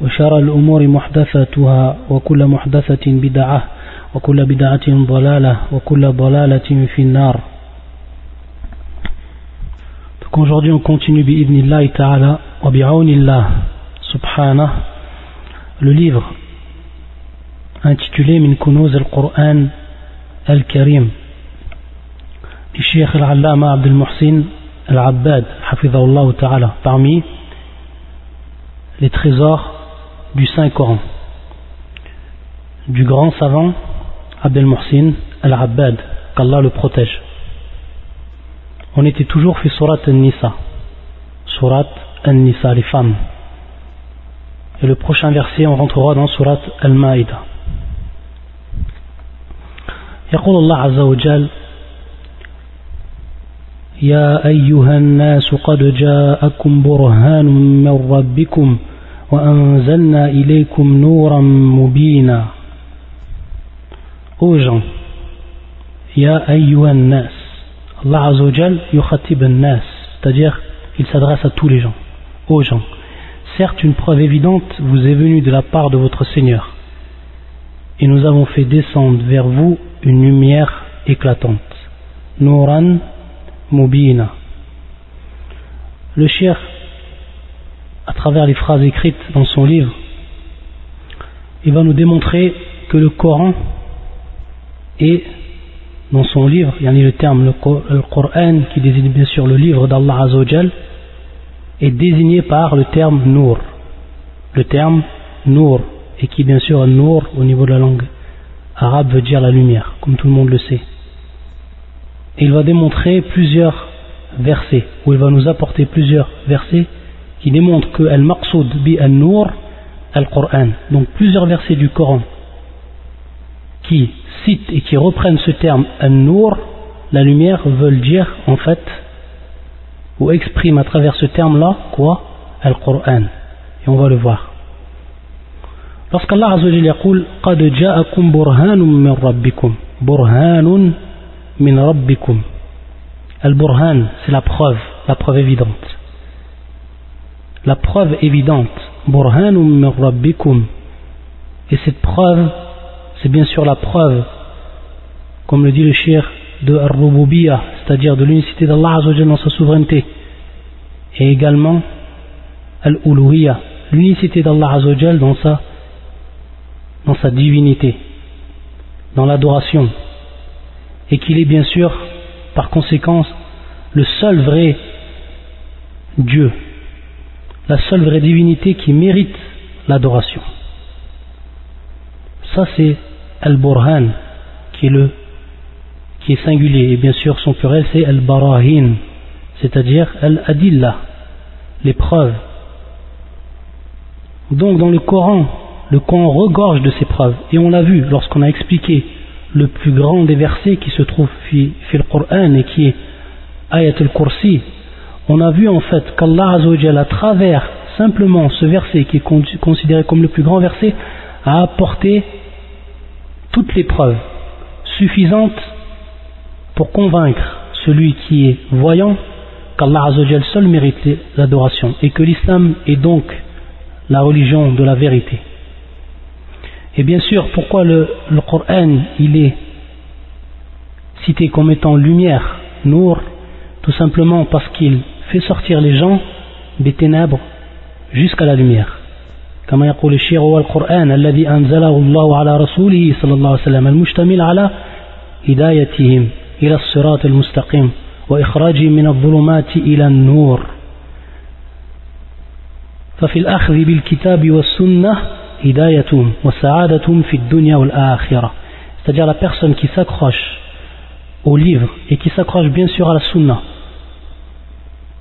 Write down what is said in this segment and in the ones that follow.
وشر الأمور محدثاتها وكل محدثة بدعة وكل بدعة ضلالة وكل ضلالة في النار Donc aujourd'hui on continue bi'idnillahi ta'ala wa bi'awnillah subhanah le livre intitulé Min Kunuz al-Qur'an al-Karim du Cheikh al-Allama Abdel Muhsin al-Abbad hafidhahullah ta'ala parmi les trésors du Saint-Coran du grand savant Abdel Muhsin al-Abbad qu'Allah le protège on était toujours fait surat al-Nisa surat al-Nisa les femmes et le prochain verset on rentrera dans surat al-Ma'idah يقول الله عز وجل يا أيها الناس قد جاءكم برهان من ربكم وأنزلنا إليكم نورا مبينا Ô gens, Ya ayyuhan nas, Allah Azzawajal yukhatib nas, c'est-à-dire il s'adresse à tous les gens, aux gens. Certes, une preuve évidente vous est venue de la part de votre Seigneur, et nous avons fait descendre vers vous une lumière éclatante. Nuran mubina. Le cher, à travers les phrases écrites dans son livre, il va nous démontrer que le Coran et dans son livre, il y a le terme le Coran qui désigne bien sûr le livre d'Allah Azzawajal est désigné par le terme Nour. Le terme Nour et qui bien sûr Nour au niveau de la langue arabe veut dire la lumière, comme tout le monde le sait. Il va démontrer plusieurs versets, ou il va nous apporter plusieurs versets qui démontrent que Al-Maqsoud bi Al-Nour Al-Qur'an. Donc plusieurs versets du Coran qui citent et qui reprennent ce terme An-Nur, la lumière, veulent dire en fait, ou expriment à travers ce terme-là, quoi Al-Qur'an. Et on va le voir. Lorsqu'Allah Azza wa Jalla قد جاءكم برهان من ربكم برهان من ربكم Al-Burhan, c'est la preuve, la preuve évidente. La preuve évidente. Burhanum rabbikum. Et cette preuve c'est bien sûr la preuve, comme le dit le shir de Ar-Rububiyya, c'est-à-dire de l'unicité d'Allah dans sa souveraineté, et également Al-Uluhiyya, l'unicité d'Allah dans sa, dans sa divinité, dans l'adoration, et qu'il est bien sûr, par conséquence, le seul vrai Dieu, la seule vraie divinité qui mérite l'adoration. Ça c'est Al-Burhan, qui est le qui est singulier, et bien sûr son pluriel c'est Al-Barahin, c'est-à-dire Al-Adillah, les preuves. Donc dans le Coran, le Coran regorge de ces preuves, et on l'a vu lorsqu'on a expliqué le plus grand des versets qui se trouve dans le Coran et qui est Ayat al-Kursi, on a vu en fait qu'Allah à travers simplement ce verset qui est considéré comme le plus grand verset, a apporté toutes les preuves suffisantes pour convaincre celui qui est voyant qu'Allah Azzawajal seul mérite l'adoration et que l'islam est donc la religion de la vérité. Et bien sûr, pourquoi le, le Coran il est cité comme étant lumière, nour, tout simplement parce qu'il fait sortir les gens des ténèbres jusqu'à la lumière. كما يقول الشيخ هو القرآن الذي أنزله الله على رسوله صلى الله عليه وسلم المشتمل على هدايتهم إلى الصراط المستقيم وإخراجهم من الظلمات إلى النور. ففي الأخذ بالكتاب والسنة هدايتهم وسعادتهم في الدنيا والآخرة. C'est-à-dire la personne qui s'accroche au livre et qui s'accroche bien sûr à la sunna.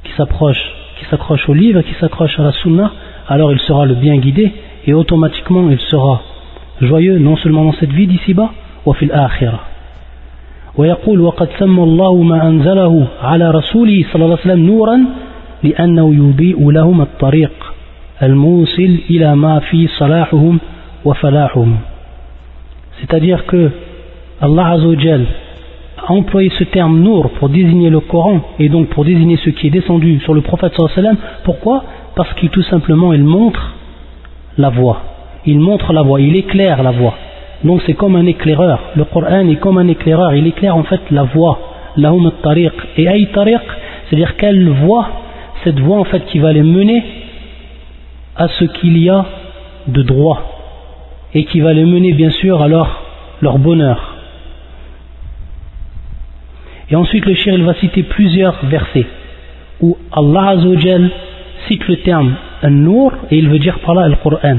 qui s'approche qui s'accroche au livre qui s'accroche à la sunna alors il sera le bien guidé et automatiquement il sera joyeux non seulement dans cette vie d'ici-bas وفي الآخرة ويقول وقد سمى الله ما أنزله على رسوله صلى الله عليه وسلم نورا لأنه يضيء لهم الطريق الموصل إلى ما في صلاحهم وفلاحهم c'est-à-dire que Allah Azzawajal a employé ce terme Nour pour désigner le Coran et donc pour désigner ce qui est descendu sur le prophète sallam. Pourquoi? Parce qu'il tout simplement il montre la voie. Il montre la voie, il éclaire la voie. Donc c'est comme un éclaireur. Le Coran est comme un éclaireur. Il éclaire en fait la voie. Lahum tariq. Et ay tariq, c'est-à-dire quelle voie? Cette voie en fait qui va les mener à ce qu'il y a de droit. Et qui va les mener bien sûr à leur, leur bonheur. Et ensuite, le shir, il va citer plusieurs versets où Allah Azzawajal cite le terme An-Nur et il veut dire par là le Coran.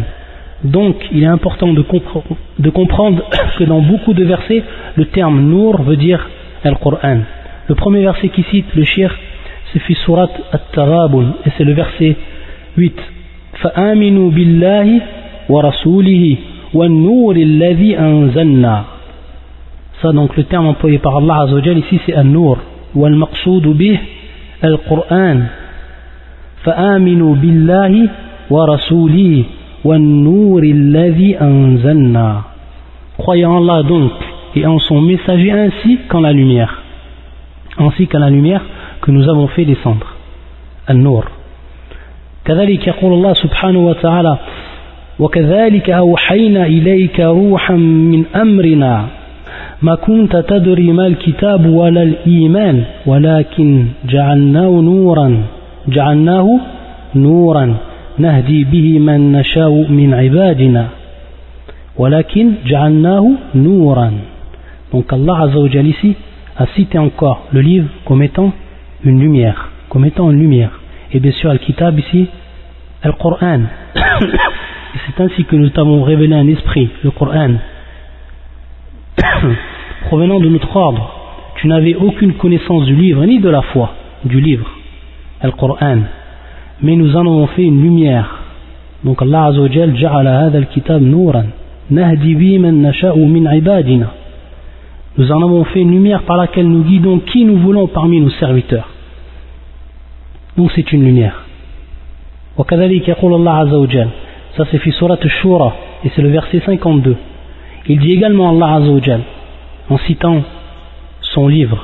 Donc, il est important de, de, comprendre que dans beaucoup de versets, le terme Nur veut dire le Coran. Le premier verset qui cite le shir, c'est fi surat At-Tarabun et c'est le verset 8. فآمنوا بالله ورسوله والنور الذي أنزلنا ça donc le terme employé par Allah Azzawajal ici c'est An-Nur. والمقصود به القرآن فآمنوا بالله ورسوله والنور الذي أنزلنا Croyez en Allah donc et en son messager ainsi qu'en la lumière ainsi qu'en la lumière que nous avons fait descendre النور كذلك يقول الله سبحانه وتعالى وكذلك أوحينا إليك روحا من أمرنا ما كنت تدري ما الكتاب ولا الإيمان ولكن جعلناه نورا جعلناه نورا نهدي به من نشاء من عبادنا ولكن جعلناه نورا donc Allah Azzawajal ici a cité encore le livre comme étant une lumière comme étant une lumière et bien sûr Al-Kitab ici Al-Qur'an c'est ainsi que nous t'avons révélé un esprit le Qur'an provenant de notre ordre, tu n'avais aucune connaissance du livre ni de la foi du livre, Al-Qur'an, mais nous en avons fait une lumière. Donc Allah Azzawajal ja'ala hadha al-kitab nuran, nahdi bi man nasha'u min ibadina. Nous en avons fait une lumière par laquelle nous guidons qui nous voulons parmi nos serviteurs. Donc c'est une lumière. وكذلك يقول الله عز وجل ça c'est في سورة الشورى et c'est le verset 52 il dit également Allah Azza wa Jal, en citant son livre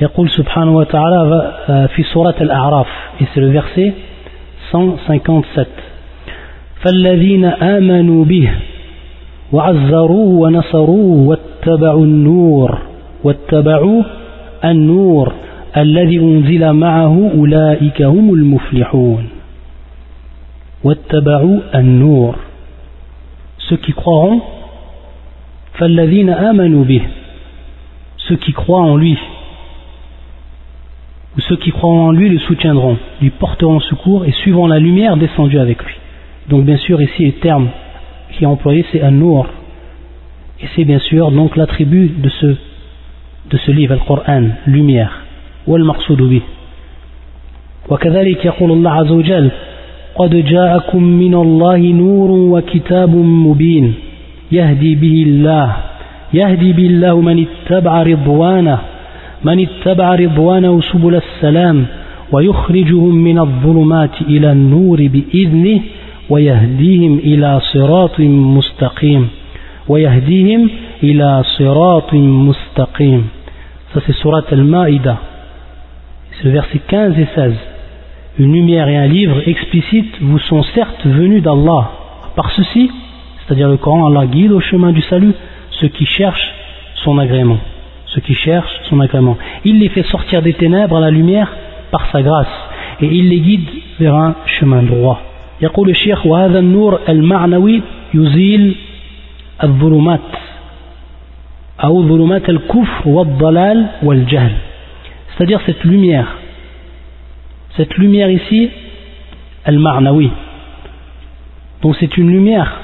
يقول سبحانه وتعالى في سورة الأعراف. Et c'est le verset 157 فالذين آمنوا به وعزروه ونصروه واتبعوا النور واتبعوا النور الذي أنزل معه أولئك هم المفلحون. واتبعوا النور. Ceux qui croiront ceux qui croient en lui ou ceux qui croient en lui le soutiendront, lui porteront secours et suivront la lumière descendue avec lui. Donc bien sûr ici le terme qui est employé c'est un nour et c'est bien sûr donc l'attribut de ce de ce livre, le Coran, lumière. والمقصود به وكذلك يقول الله عز وجل قد جاءكم من الله نور وكتاب مبين يهدي به الله يهدي به الله من اتبع رضوانه من اتبع رضوانه سبل السلام ويخرجهم من الظلمات إلى النور بإذنه ويهديهم إلى صراط مستقيم ويهديهم إلى صراط مستقيم Ça c'est Surat Al-Ma'ida. C'est verset 15 et 16. Une lumière et un livre explicite vous sont certes venus d'Allah. Par ceci, c'est-à-dire le Coran, Allah guide au chemin du salut ceux qui cherchent son agrément. Ceux qui cherchent son agrément. Il les fait sortir des ténèbres à la lumière par sa grâce et il les guide vers un chemin droit. يقول الشيخ وهذا النور المعنوي يزيل الظلمات أو ظلمات الكفر والضلال والجهل c'est-à-dire cette lumière cette lumière ici al-ma'nawi donc c'est une lumière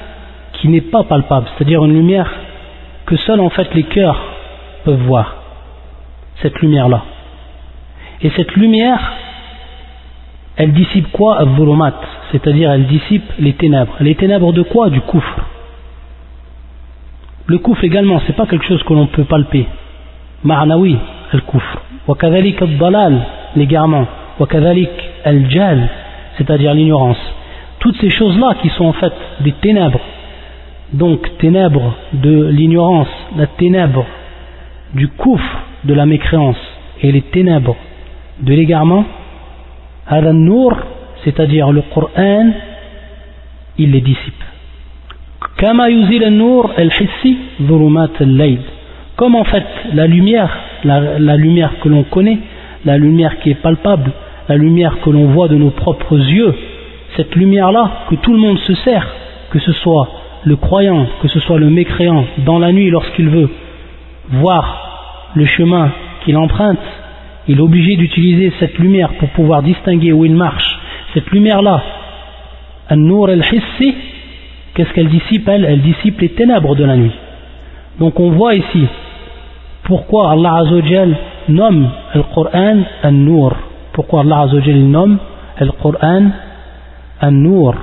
qui n'est pas palpable, c'est-à-dire une lumière que seuls en fait les cœurs peuvent voir, cette lumière-là. Et cette lumière, elle dissipe quoi c'est-à-dire elle dissipe les ténèbres. Les ténèbres de quoi? Du coufre. Le coufre également, c'est pas quelque chose que l'on peut palper. Ma'nawi, le coufre. Wakadalik al-dalal, l'égarement. Wakadalik al-jal, c'est-à-dire l'ignorance. Toutes ces choses-là qui sont en fait des ténèbres. Donc, ténèbres de l'ignorance, la ténèbre du coufre, de la mécréance, et les ténèbres de l'égarement, c'est-à-dire le Coran, il les dissipe. Comme en fait la lumière, la, lumière que l'on connaît, la lumière qui est palpable, la lumière que l'on voit de nos propres yeux, cette lumière-là que tout le monde se sert, que ce soit le croyant, que ce soit le mécréant, dans la nuit lorsqu'il veut voir le chemin qu'il emprunte, il est obligé d'utiliser cette lumière pour pouvoir distinguer où il marche. Cette lumière-là, An-Nur al-Hissi, qu'est-ce qu'elle dissipe elle? Dissipe les ténèbres de la nuit. Donc on voit ici pourquoi Allah Azzawajal nomme le Coran An-Nur. Pourquoi Allah Azzawajal nomme le Coran An-Nur.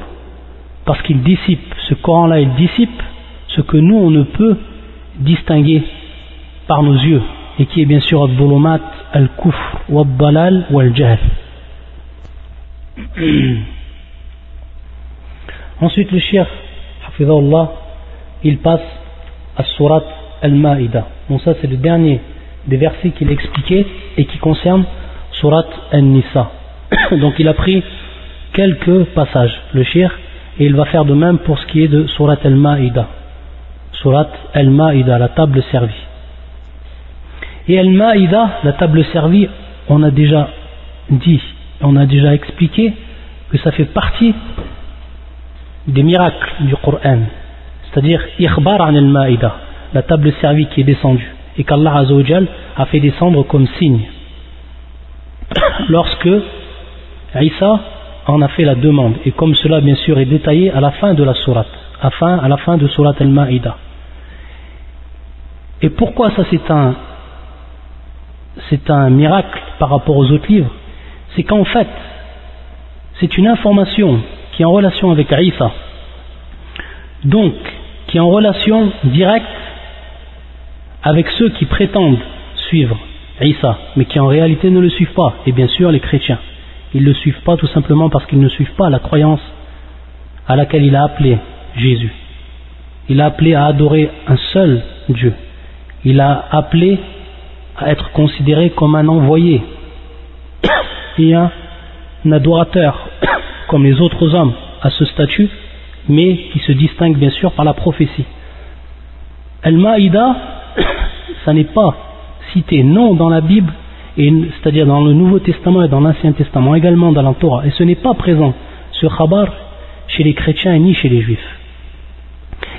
Parce qu'il dissipe, ce Coran-là il dissipe ce que nous on ne peut distinguer par nos yeux et qui est bien sûr al-Dhulumat, al-Kufr, al-Dalal ou al-Jahl. Ensuite le shir il passe à Surat Al-Ma'ida. Donc ça c'est le dernier des versets qu'il expliquait et qui concerne Surat Al-Nisa. Donc il a pris quelques passages, le shir, et il va faire de même pour ce qui est de Surat Al-Ma'ida. Surat Al-Ma'ida, la table servie. Et Al-Ma'ida, la table servie, on a déjà dit, on a déjà expliqué que ça fait partie des miracles du Coran, c'est-à-dire Ikhbar an al-Ma'ida, la table servie qui est descendue, et qu'Allah a fait descendre comme signe. Lorsque Isa en a fait la demande, et comme cela bien sûr est détaillé à la fin de la sourate, à, la fin de surat al-Ma'ida. Et pourquoi ça c'est un, c'est un miracle par rapport aux autres livres? C'est qu'en fait, c'est une information qui est en relation avec Isa, donc qui est en relation directe avec ceux qui prétendent suivre Isa, mais qui en réalité ne le suivent pas, et bien sûr les chrétiens. Ils ne le suivent pas tout simplement parce qu'ils ne suivent pas la croyance à laquelle il a appelé Jésus. Il a appelé à adorer un seul Dieu. Il a appelé à être considéré comme un envoyé et un adorateur comme les autres hommes à ce statut, mais qui se distingue bien sûr par la prophétie. Al-Ma'ida, ça n'est pas cité non dans la Bible, c'est-à-dire dans le Nouveau Testament et dans l'Ancien Testament, également dans la Torah, et ce n'est pas présent, ce khabar, chez les chrétiens ni chez les juifs.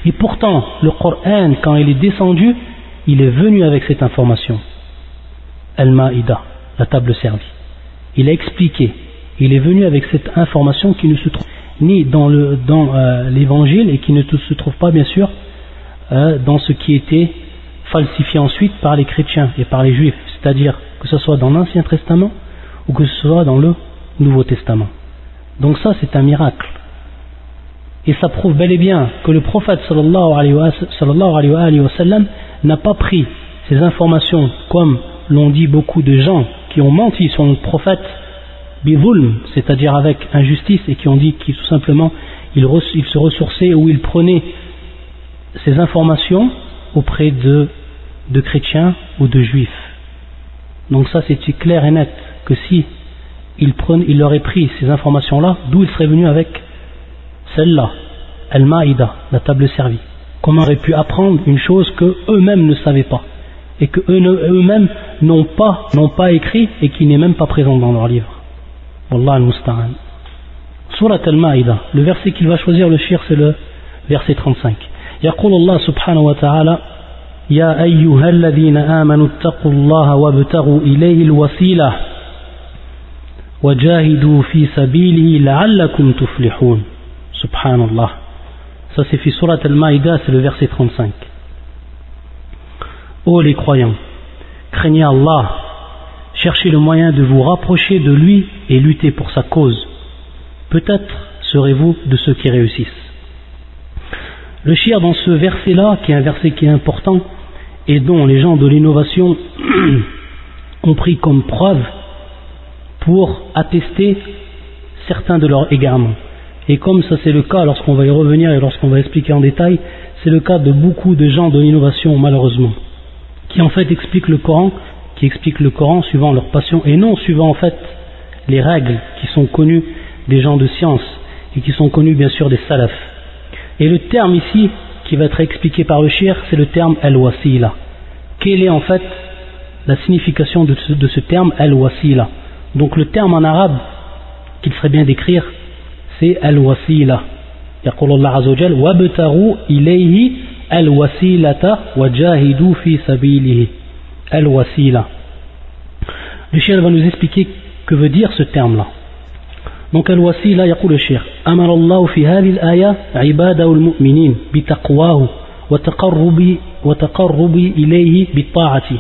Et pourtant, le Coran, quand il est descendu, il est venu avec cette information. Al-Ma'ida, la table servie. Il a expliqué il est venu avec cette information qui ne se trouve ni dans euh, l'évangile et qui ne se trouve pas bien sûr euh, dans ce qui était falsifié ensuite par les chrétiens et par les juifs, c'est-à-dire que ce soit dans l'Ancien Testament ou que ce soit dans le Nouveau Testament. Donc ça c'est un miracle. Et ça prouve bel et bien que le prophète n'a pas pris ces informations comme l'ont dit beaucoup de gens qui ont menti sur le prophète c'est-à-dire avec injustice, et qui ont dit qu'il simplement il, se ressourçait ou il prenait ces informations auprès de, chrétiens ou de juifs. Donc ça c'est clair et net que si il, il aurait pris ces informations-là, d'où il serait venu avec celle-là, Al-Ma'ida, la table servie. Comment aurait pu apprendre une chose que eux-mêmes ne savaient pas et que eux-mêmes n'ont pas, n'ont pas écrit et qui n'est même pas présent dans leur livre. Wallah al-Musta'an. Surat al-Ma'ida, le verset qu'il va choisir le shir c'est le verset 35. يقول الله سبحانه وتعالى يا أيها الذين آمنوا اتقوا الله وابتغوا إليه الوسيلة وجاهدوا في سبيله لعلكم تفلحون سبحان الله ça c'est في surat al-Maïda c'est le verset 35 Ô les croyants craignez Allah cherchez le moyen de vous rapprocher de lui et lutter pour sa cause. Peut-être serez-vous de ceux qui réussissent. Le shir dans ce verset-là, qui est un verset qui est important et dont les gens de l'innovation ont pris comme preuve pour attester certains de leurs égarements. Et comme ça c'est le cas lorsqu'on va y revenir et lorsqu'on va expliquer en détail, c'est le cas de beaucoup de gens de l'innovation malheureusement, qui en fait expliquent le Coran, qui expliquent le Coran suivant leur passion et non suivant en fait les règles qui sont connues des gens de science et qui sont connues bien sûr des salafs. Et le terme ici qui va être expliqué par le shir, c'est le terme al-wasila. Quelle est en fait la signification de ce, de ce terme al-wasila Donc le terme en arabe qu'il serait bien d'écrire, c'est al-wasila. يقول الله عز وجل وابتغوا إليه الوسيلة وجاهدوا في سبيله الوسيلة Le chien va nous expliquer que veut dire ce terme-là. Donc الوسيلة يقول الشيخ أمر الله في هذه الآية عباده المؤمنين بتقواه وتقرب وتقرب إليه بالطاعة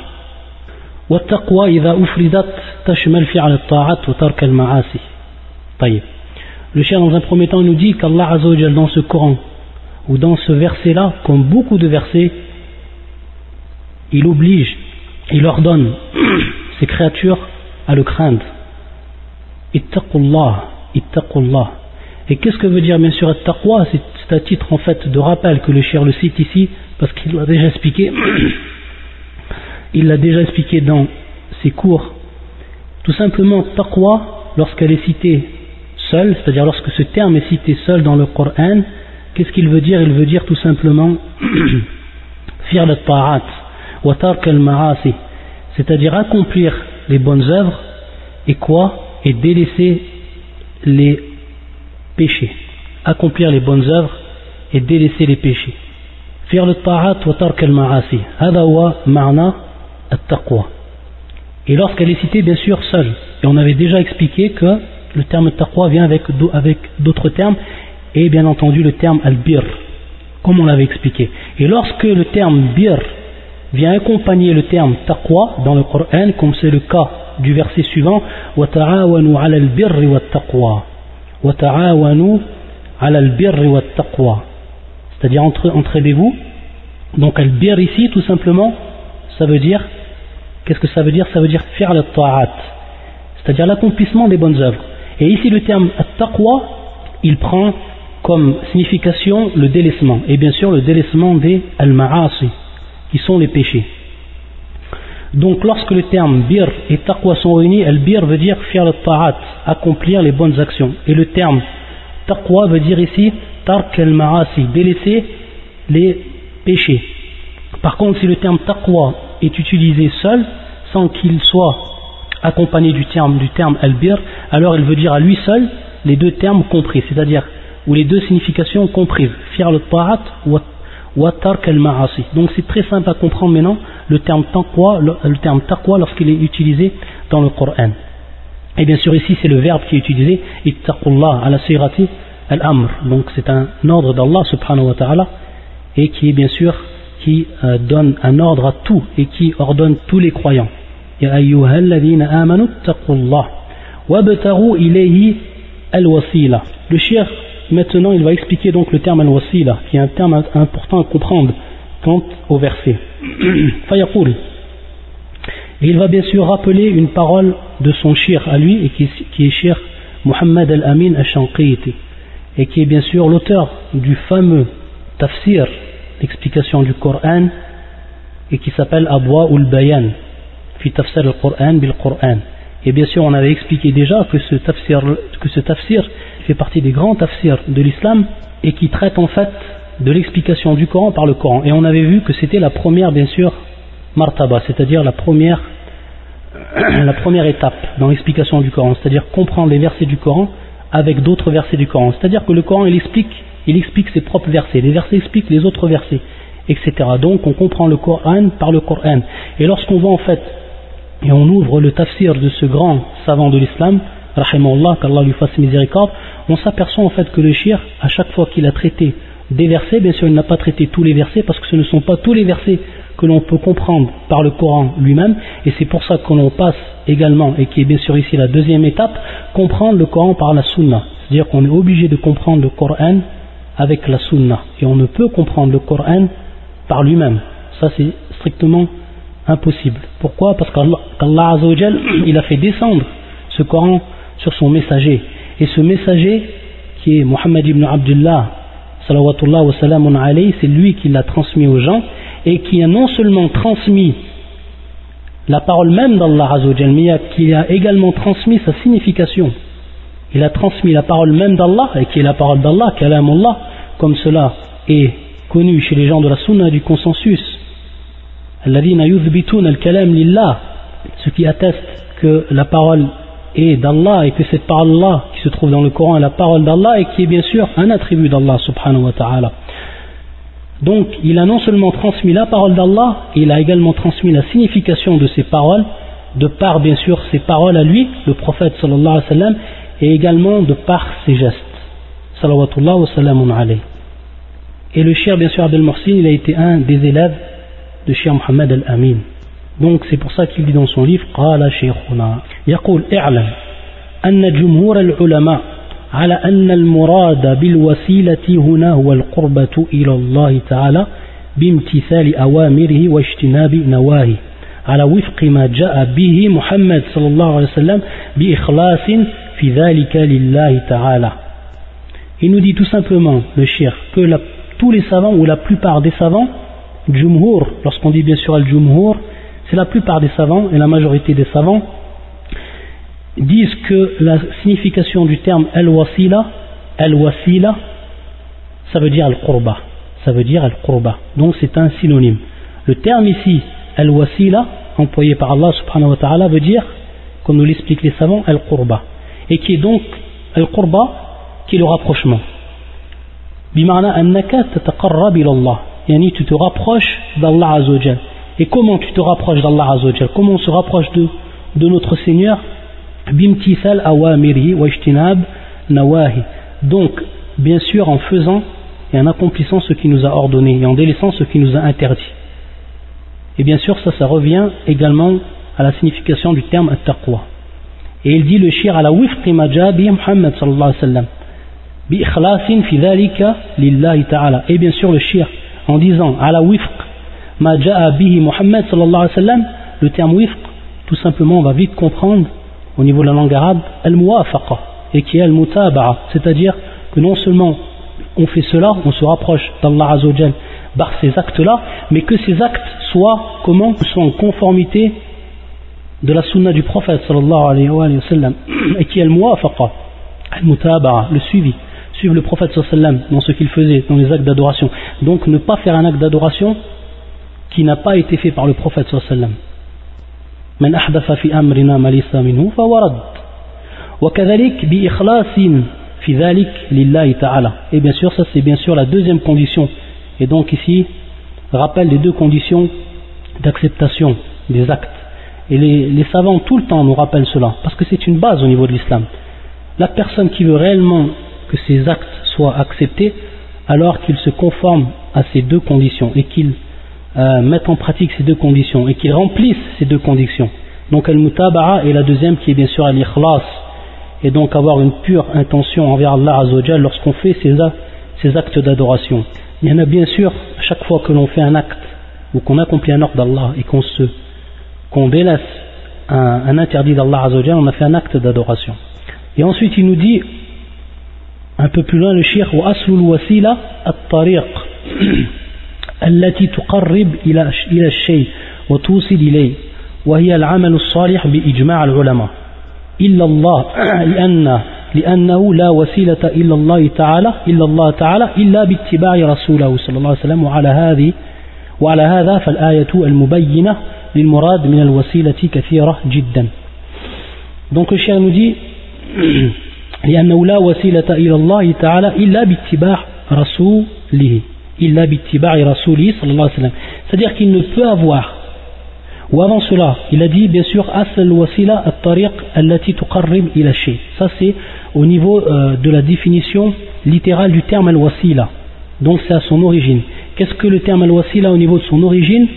والتقوى إذا أفردت تشمل فعل الطاعات وترك المعاصي طيب Le chien, dans un premier temps, nous dit qu'Allah Azzawajal, dans ce Coran, ou dans ce verset-là, comme beaucoup de versets, il oblige, il ordonne ses créatures à le craindre. Ittaqullah, et qu'est-ce que veut dire bien sûr taqwa C'est à titre en fait de rappel que le cher le cite ici, parce qu'il l'a déjà expliqué. il l'a déjà expliqué dans ses cours. Tout simplement, taqwa, lorsqu'elle est citée seul, c'est-à-dire lorsque ce terme est cité seul dans le Coran, qu'est-ce qu'il veut dire? Il veut dire tout simplement faire le ta'at, wa al c'est-à-dire accomplir les bonnes œuvres et quoi? Et délaisser les péchés. Accomplir les bonnes œuvres et délaisser les péchés. Le ta'at wa tark al-ma'asi. Hada ma'na at-taqwa. Et lorsqu'elle est citée bien sûr seule, et on avait déjà expliqué que le terme taqwa vient avec d'autres termes, et bien entendu le terme al-bir, comme on l'avait expliqué. Et lorsque le terme bir vient accompagner le terme taqwa dans le Coran, comme c'est le cas du verset suivant, وَتَعَاوَنُوا عَلَى الْبِرِّ وَالتَّقْوَى وَتَعَاوَنُوا عَلَى الْبِرِّ وَالتَّقْوَى C'est-à-dire entraidez-vous. Donc al-bir ici, tout simplement, ça veut dire, qu'est-ce que ça veut dire Ça veut dire faire le ta'at, c'est-à-dire l'accomplissement des bonnes œuvres. Et ici le terme taqwa, il prend comme signification le délaissement, et bien sûr le délaissement des al-ma'asi, qui sont les péchés. Donc lorsque le terme bir et taqwa sont réunis, al-bir veut dire faire le ta'at, accomplir les bonnes actions. Et le terme taqwa veut dire ici tark al-ma'asi, délaisser les péchés. Par contre, si le terme taqwa est utilisé seul, sans qu'il soit accompagné du terme, du al-bir, alors il veut dire à lui seul les deux termes compris, c'est-à-dire ou les deux significations comprises, faire le ta'at ou. Donc c'est très simple à comprendre maintenant le terme taqwa, le, terme taqwa lorsqu'il est utilisé dans le Coran. Et bien sûr ici c'est le verbe qui est utilisé, ittaqullah ala sirati al-amr. Donc c'est un ordre d'Allah subhanahu wa ta'ala et qui est bien sûr qui euh, donne un ordre à tout et qui ordonne tous les croyants. Ya ayyuhalladhina amanu ittaqullah wabtaru ilayhi al-wasila. Le shir maintenant, il va expliquer donc le terme al-wasila, qui est un terme important à comprendre quant au verset. Fayaqul. Et il va bien sûr rappeler une parole de son shir à lui, et qui, est shir Muhammad al-Amin al-Shanqiti, et qui est bien sûr l'auteur du fameux tafsir, l'explication du Coran, et qui s'appelle Abwa ul-Bayan, fi tafsir al-Qur'an bil-Qur'an. Et bien sûr, on avait expliqué déjà que ce tafsir fait partie des grands tafsirs de l'islam et qui traite en fait de l'explication du Coran par le Coran. Et on avait vu que c'était la première, bien sûr, martaba, c'est-à-dire la première, la première étape dans l'explication du Coran, c'est-à-dire comprendre les versets du Coran avec d'autres versets du Coran. C'est-à-dire que le Coran, il explique, il explique ses propres versets, les versets expliquent les autres versets, etc. Donc on comprend le Coran par le Coran. Et lorsqu'on voit en fait et on ouvre le tafsir de ce grand savant de l'islam, rahimahullah, qu'Allah lui fasse miséricorde, on s'aperçoit en fait que le shir, à chaque fois qu'il a traité des versets, bien sûr il n'a pas traité tous les versets parce que ce ne sont pas tous les versets que l'on peut comprendre par le Coran lui-même, et c'est pour ça que l'on passe également, et qui est bien sûr ici la deuxième étape, comprendre le Coran par la sunna, C'est-à-dire qu'on est obligé de comprendre le Coran avec la Sunna. Et on ne peut comprendre le Coran par lui-même. Ça, c'est strictement impossible. Pourquoi? Parce qu'Allah il a fait descendre ce Coran sur son messager. Et ce messager, qui est Muhammad ibn Abdullah, salawatullah wa c'est lui qui l'a transmis aux gens et qui a non seulement transmis la parole même d'Allah Azzawajal, mais qui a également transmis sa signification. Il a transmis la parole même d'Allah, et qui est la parole d'Allah, kalam Allah, comme cela est connu chez les gens de la sunna du consensus. Ce qui atteste que la parole est d'Allah et que cette parole-là qui se trouve dans le Coran la parole d'Allah et qui est bien sûr un attribut d'Allah subhanahu wa ta'ala. Donc il a non seulement transmis la parole d'Allah, il a également transmis la signification de ces paroles, de par bien sûr ses paroles à lui, le prophète sallallahu alayhi wa sallam, et également de par ses gestes. Salawatullah wa salamun alayhi. Et le cher bien sûr Abdel Morsin, il a été un des élèves de Cheikh Mohammed Al-Amin. Donc c'est pour ça qu'il dit dans son livre قال شيخنا يقول اعلم أن جمهور العلماء على أن المراد بالوسيلة هنا هو القربة إلى الله تعالى بامتثال أوامره واجتناب نواهي على وفق ما جاء به محمد صلى الله عليه وسلم بإخلاص في ذلك لله تعالى. Il nous dit tout simplement, le shir, que la, tous les savants ou la plupart des savants Jumhur, lorsqu'on dit bien sûr al-Jumhur, c'est la plupart des savants et la majorité des savants disent que la signification du terme al-wasila, al-wasila, ça veut dire al-qurba, ça veut dire al-qurba, donc c'est un synonyme. Le terme ici, al-wasila, employé par Allah subhanahu wa ta'ala, veut dire, comme nous l'expliquent les savants, al-qurba, et qui est donc al-qurba, qui est le rapprochement. Bimana annaka tataqarrab ila yani tu te rapproches d'Allah azawajal. Et comment tu te rapproches d'Allah Azzawajal? Comment on se rapproche de, notre Seigneur? Wa nawahi. Donc, bien sûr, en faisant et en accomplissant ce qui nous a ordonné et en délaissant ce qui nous a interdit. Et bien sûr, ça, ça revient également à la signification du terme at-taqwa. Et il dit le shir à la wifqi majabi Muhammad sallallahu alayhi wa sallam. Bi ikhlasin fi dhalika lillahi ta'ala. Et bien sûr, le shir en disant ala wifq ma ja'a bihi Muhammad sallallahu alayhi wa sallam, le terme wifq, tout simplement, on va vite comprendre au niveau de la langue arabe al-muwafaqa et qui est al-mutaba'a, c'est-à-dire que non seulement on fait cela, on se rapproche d'Allah Azzawajal par ces actes-là, mais que ces actes soient comment soient en conformité de la sunna du prophète sallallahu alayhi wa sallam et qui est al-muwafaqa, al-mutaba'a, le suivi. Suivre le prophète sallam dans ce qu'il faisait, dans les actes d'adoration. Donc ne pas faire un acte d'adoration qui n'a pas été fait par le prophète sallam. من أحدث في أمرنا ما ليس منه فهو رد وكذلك بإخلاص في ذلك لله تعالى et bien sûr ça c'est bien sûr la deuxième condition et donc ici rappelle les deux conditions d'acceptation des actes et les, les savants tout le temps nous rappellent cela parce que c'est une base au niveau de l'islam la personne qui veut réellement que ces actes soient acceptés alors qu'ils se conforment à ces deux conditions et qu'ils euh, mettent en pratique ces deux conditions et qu'ils remplissent ces deux conditions. Donc al-mutaba'a et la deuxième qui est bien sûr al-ikhlas et donc avoir une pure intention envers Allah Azzawajal lorsqu'on fait ces, actes d'adoration. Il y en a bien sûr chaque fois que l'on fait un acte ou qu'on accomplit un ordre d'Allah et qu'on délaisse un, interdit d'Allah Azzawajal, on a fait un acte d'adoration. Et ensuite il nous dit un peu plus loin le shir wa aslul wasila at-tariq التي تقرب إلى إلى الشيء وتوصل إليه وهي العمل الصالح بإجماع العلماء. إلا الله لأن لأنه لا وسيلة إلا الله تعالى إلا الله تعالى إلا باتباع رسوله صلى الله عليه وسلم. وعلى هذه وعلى هذا فالآية المبينة للمراد من الوسيلة كثيرة جدا. Donc le chien nous dit لأنه لا وسيلة إلى الله تعالى إلا باتباع رسوله. illa bittiba'i rasuli sallallahu alayhi wa sallam. C'est-à-dire qu'il ne peut avoir, ou avant cela, il a dit bien sûr, asl wasila at-tariq allati tuqarrib ila shay. Ça c'est au niveau euh, de la définition littérale du terme al-wasila. Donc c'est à son origine. Qu'est-ce que le terme al-wasila au niveau de son origine?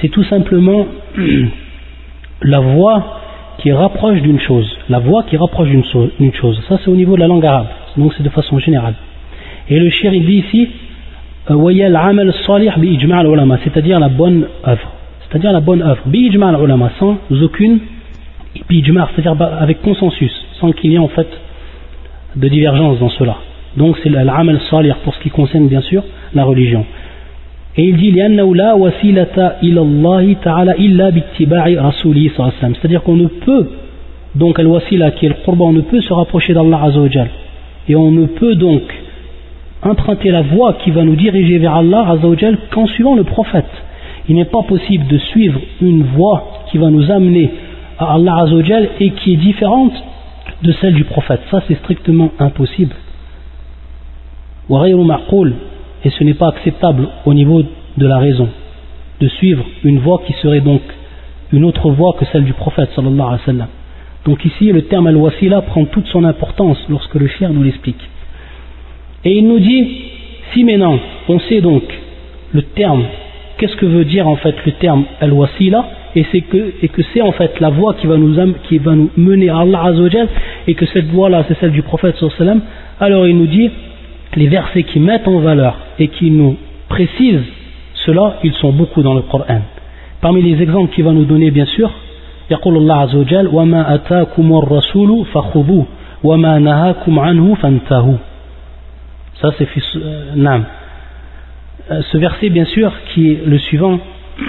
C'est tout simplement la voie qui rapproche d'une chose. La voie qui rapproche d'une chose. Ça c'est au niveau de la langue arabe. Donc c'est de façon générale. Et le shir il dit ici, c'est-à-dire la bonne œuvre. C'est-à-dire la bonne œuvre. sans aucune c'est-à-dire avec consensus, sans qu'il y ait en fait de divergence dans cela. Donc c'est l'amal salih pour ce qui concerne bien sûr la religion. Et il dit c'est-à-dire qu'on ne peut donc al-wasila qui est le qurba on ne peut se rapprocher d'Allah Azzawajal et on ne peut donc emprunter la voie qui va nous diriger vers Allah Azzawajal qu'en suivant le prophète. Il n'est pas possible de suivre une voie qui va nous amener à Allah Azzawajal et qui est différente de celle du prophète. Ça c'est strictement impossible. Et ce n'est pas acceptable au niveau de la raison de suivre une voie qui serait donc une autre voie que celle du prophète donc ici, le terme al-wasila prend toute son importance lorsque le cher nous l'explique. Et il nous dit, si maintenant on sait donc le terme, qu'est-ce que veut dire en fait le terme al-wasila, et, c'est que, et que c'est en fait la voie qui va nous, qui va nous mener à Allah Azzawajal, et que cette voie-là c'est celle du prophète sallam, alors il nous dit, les versets qui mettent en valeur et qui nous précisent cela, ils sont beaucoup dans le Coran. Parmi les exemples qu'il va nous donner bien sûr, يقول الله عز وجل وما أتاكم الرسول فخذوه وما نهاكم عنه فانتهوا ça c'est euh. Euh, ce verset bien sûr qui est le suivant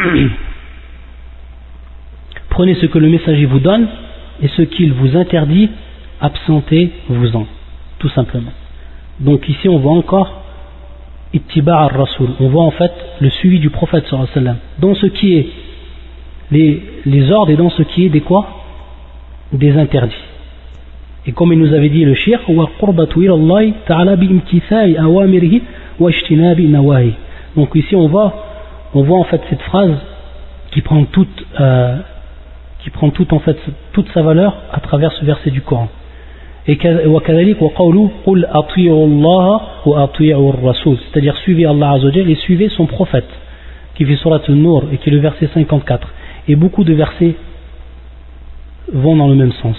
prenez ce que le messager vous donne et ce qu'il vous interdit absentez-vous-en tout simplement donc ici on voit encore ittiba al-rasul on voit en fait le suivi du prophète sallallahu dans ce qui est les, ordres et dans ce qui est des quoi? Des interdits. Et comme il nous avait dit le shirk, donc ici on voit, on voit en fait cette phrase qui prend toute, euh, qui prend toute en fait toute sa valeur à travers ce verset du Coran. Et c'est-à-dire suivez Allah et suivez son prophète qui fait surat al-Nur et qui est le verset 54 et beaucoup de versets vont dans le même sens.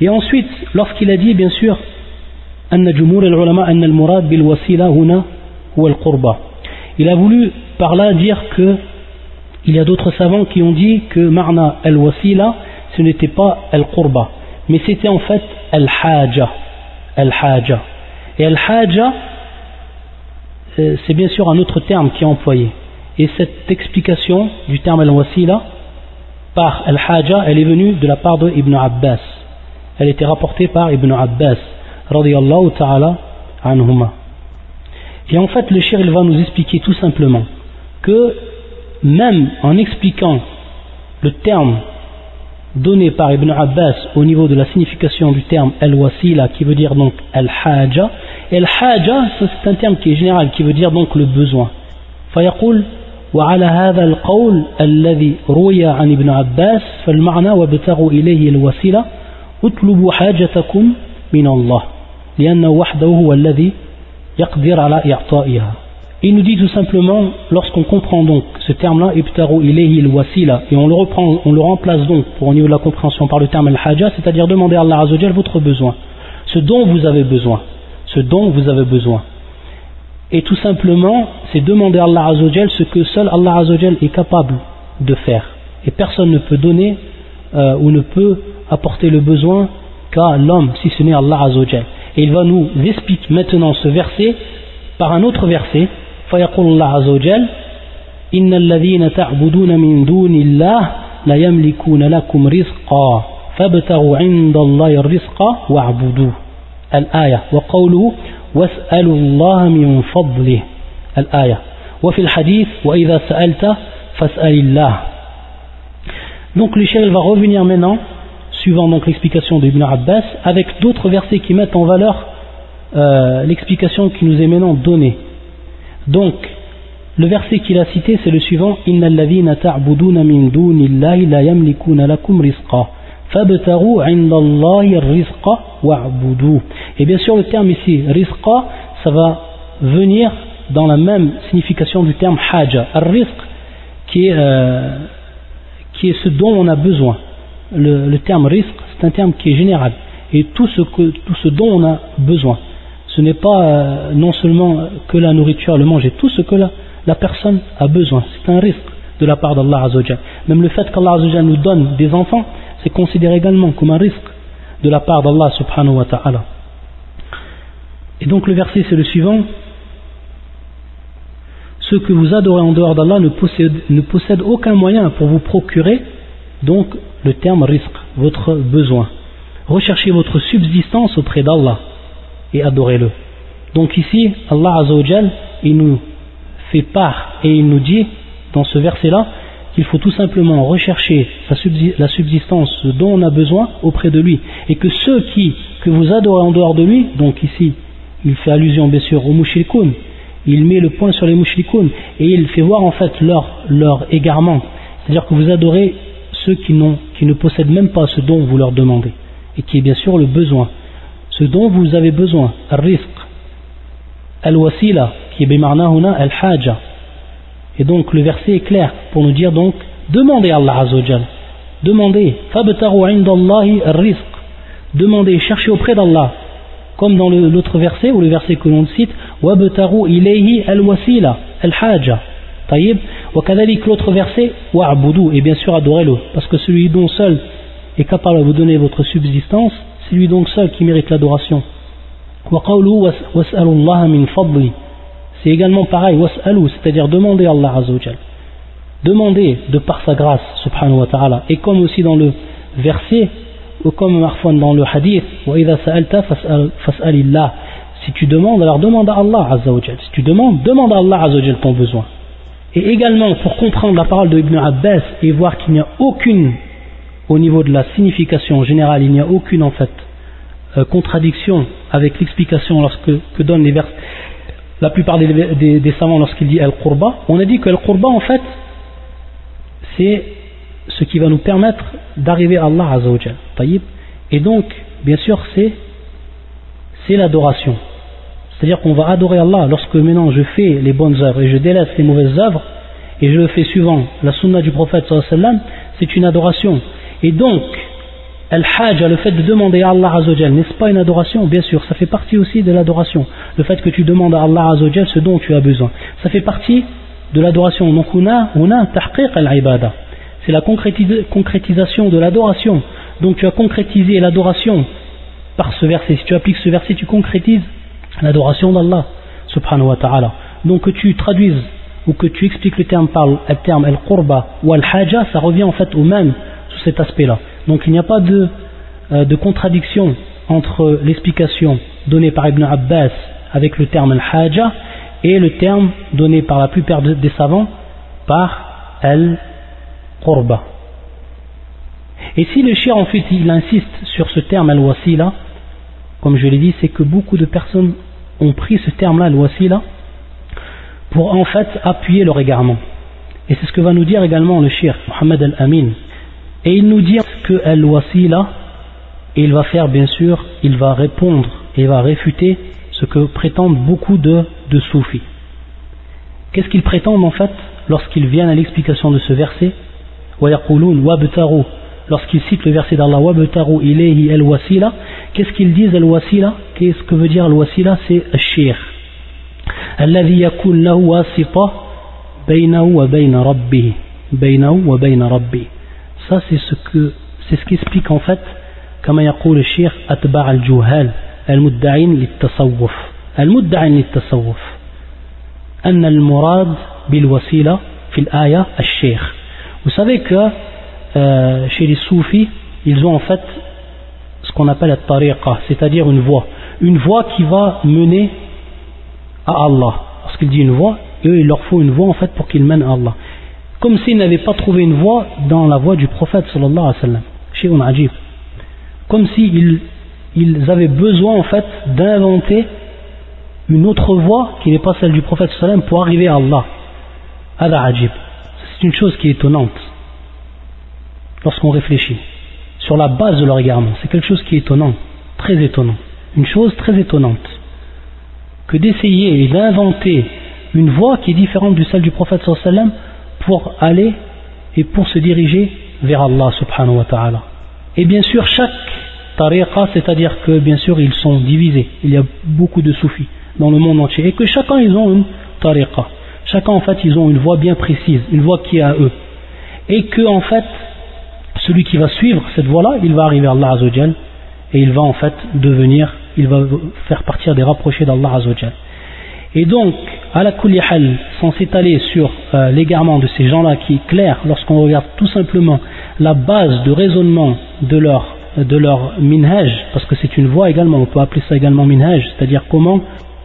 Et ensuite, lorsqu'il a dit, bien sûr, il a voulu par là dire que il y a d'autres savants qui ont dit que marna al-wasila ce n'était pas al-qurba. Mais c'était en fait al-haja. Al-haja. Et al-haja euh, c'est bien sûr un autre terme qui est employé. Et cette explication du terme al-wasila par al-haja, elle est venue de la part de Ibn Abbas Elle était rapportée par Ibn Abbas, radiyallahu ta'ala anhuma. Et en fait, le shir, il va nous expliquer tout simplement que même en expliquant le terme donné par Ibn Abbas au niveau de la signification du terme al-wasila, qui veut dire donc al-haja, et al-haja, c'est un terme qui est général, qui veut dire donc le besoin. فيقول وعلى هذا القول الذي روي عن ابن عباس فالمعنى وابتغوا إليه الوسيلة اطلبوا حاجتكم من الله لأنه وحده هو الذي يقدر على إعطائها Il nous dit tout simplement, lorsqu'on comprend donc ce terme-là, ibtaru ilayhi al-wasila, et on le reprend, on le remplace donc pour au niveau de la compréhension par le terme al-haja, c'est-à-dire demander à Allah Azzawajal votre besoin, ce dont vous avez besoin, ce dont vous avez besoin. Et tout simplement, c'est demander à Allah Azzawajal ce que seul Allah Azzawajal est capable de faire. Et personne ne peut donner euh, ou ne peut apporter le besoin qu'à l'homme, si ce n'est Allah Azzawajal. Et il va nous expliquer maintenant ce verset par un autre verset. فيقول الله عز وجل إن الذين تعبدون من دون الله لا يملكون لكم رزقا فابتغوا عند الله الرزق واعبدوه الآية وقوله واسألوا الله من فضله الآية وفي الحديث وإذا سألت فاسأل الله donc le va revenir maintenant, suivant donc l'explication d'Ibn Abbas, avec d'autres versets qui mettent en valeur euh, l'explication qui nous est maintenant donnée. Donc, le verset qu'il a cité, c'est le suivant. Et bien sûr, le terme ici, rizqa, ça va venir dans la même signification du terme haja. Al-rizq, qui, est, euh, qui est ce dont on a besoin. Le, terme rizq, c'est un terme qui est général. et tout ce, que, tout ce dont on a besoin. Ce n'est pas euh, non seulement que la nourriture, le manger, tout ce que la, la personne a besoin. C'est un risque de la part d'Allah Azzawajal. Même le fait qu'Allah Azzawajal nous donne des enfants, c'est considéré également comme un risque de la part d'Allah subhanahu wa ta'ala. Et donc le verset c'est le suivant. Ceux que vous adorez en dehors d'Allah ne possèdent, aucun moyen pour vous procurer donc le terme risque, votre besoin. Recherchez votre subsistance auprès d'Allah et adorez-le. Donc ici, Allah Azzawajal, il nous fait part et il nous dit dans ce verset-là qu'il faut tout simplement rechercher la subsistance dont on a besoin auprès de lui et que ceux qui, que vous adorez en dehors de lui, donc ici il fait allusion bien sûr aux mouchrikoun, il met le point sur les mouchrikoun et il fait voir en fait leur, leur égarement, c'est-à-dire que vous adorez ceux qui, ne possèdent même pas ce dont vous leur demandez et qui est bien sûr le besoin, ce dont vous avez besoin, al-risq, al-wasila, qui est bimarna al-haja, et donc le verset est clair pour nous dire donc demandez à Allah Azzawajal. Demandez. Demandez, cherchez auprès d'Allah Comme dans l'autre verset ou le verset que l'on cite وابتغوا إليه الوسيلة الحاجة طيب وكذلك l'autre verset et bien sûr adorez-le parce que celui dont seul est capable de vous donner votre subsistance c'est lui donc seul qui mérite l'adoration وقوله واسألوا الله من فضله c'est également pareil, c'est-à-dire demander à Allah Azzawajal. Demander de par sa grâce, subhanahu wa ta'ala. Et comme aussi dans le verset, ou comme marfon dans le hadith, si tu demandes, alors demande à Allah Azzawajal. Si tu demandes, demande à Allah Azzawajal ton besoin. Et également, pour comprendre la parole de Ibn Abbas et voir qu'il n'y a aucune, au niveau de la signification générale, il n'y a aucune en fait euh, contradiction avec l'explication lorsque que donnent les versets la plupart des, savants lorsqu'il dit Al-Qurba, on a dit que Al-Qurba en fait c'est ce qui va nous permettre d'arriver à Allah Azzawajal. Et donc, bien sûr, c'est l'adoration. C'est-à-dire qu'on va adorer Allah lorsque maintenant je fais les bonnes œuvres et je délaisse les mauvaises œuvres et je le fais suivant la sunna du prophète c'est une adoration. Et donc, Al-Hajj, le fait de demander à Allah Azzawajal, n'est-ce pas une adoration? Bien sûr, ça fait partie aussi de l'adoration. Le fait que tu demandes à Allah Azzawajal ce dont tu as besoin. Ça fait partie de l'adoration. Donc on a, on a al-ibada. C'est la concrétisation de l'adoration. Donc tu as concrétisé l'adoration par ce verset. Si tu appliques ce verset, tu concrétises l'adoration d'Allah subhanahu wa ta'ala. Donc que tu traduises ou que tu expliques le terme par le terme al-qurba ou al-haja, ça revient en fait au même sous cet aspect-là. Donc il n'y a pas de, euh, de contradiction entre l'explication donnée par Ibn Abbas avec le terme al-haja et le terme donné par la plupart des savants par Et si le shir en fait il insiste sur ce terme al-wasila, comme je l'ai dit, c'est que beaucoup de personnes ont pris ce terme-là, al-wasila, pour en fait appuyer leur égarement. Et c'est ce que va nous dire également le shir Mohammed al-Amin et il nous dit que Al-Wasila, il va faire bien sûr, il va répondre et va réfuter ce que prétendent beaucoup de, de soufis. Qu'est-ce qu'ils prétendent en fait lorsqu'ils viennent à l'explication de ce verset? Lorsqu'ils citent le verset d'Allah ilayhi al-wasila, qu'est-ce qu'ils disent al-wasila Qu'est-ce que veut dire al-wasila C'est al-shir. الذي يكون له واسطة بينه وبين ربه بينه وبين ربه ça c'est ce que c'est ce qu'explique en fait كما يقول الشيخ أتباع الجهال المدعين للتصوف المدعين للتصوف أن المراد بالوسيلة في الآية الشيخ vous savez que euh, chez les soufis ils ont en fait ce qu'on appelle la tariqa c'est-à-dire une voie. Une voie qui va mener à Allah. Lorsqu'il dit une voie eux il leur faut une voie en fait pour qu'ils mènent à Allah. Comme s'ils n'avaient pas trouvé une voie dans la voie du prophète sallallahu alayhi wa sallam. Comme s'ils ils avaient besoin en fait d'inventer une autre voie qui n'est pas celle du prophète sallallahu pour arriver à Allah. C'est une chose qui est étonnante lorsqu'on réfléchit sur la base de leur égarement. C'est quelque chose qui est étonnant, très étonnant. Une chose très étonnante que d'essayer et d'inventer une voie qui est différente de celle du prophète wa pour aller et pour se diriger vers Allah subhanahu wa ta'ala. Et bien sûr, chaque tariqa, c'est-à-dire que bien sûr ils sont divisés. Il y a beaucoup de soufis dans le monde entier et que chacun ils ont une tariqa. Chacun en fait ils ont une voie bien précise, une voie qui est à eux. Et que en fait celui qui va suivre cette voie-là, il va arriver à Allah Azzawajal et il va en fait devenir, il va faire partir des rapprochés d'Allah Azzawajal. Et donc, à la kulihal, sans s'étaler sur euh, l'égarement de ces gens-là qui est clair lorsqu'on regarde tout simplement la base de raisonnement de leur, de leur minhaj, parce que c'est une voie également, on peut appeler ça également minhaj, c'est-à-dire comment,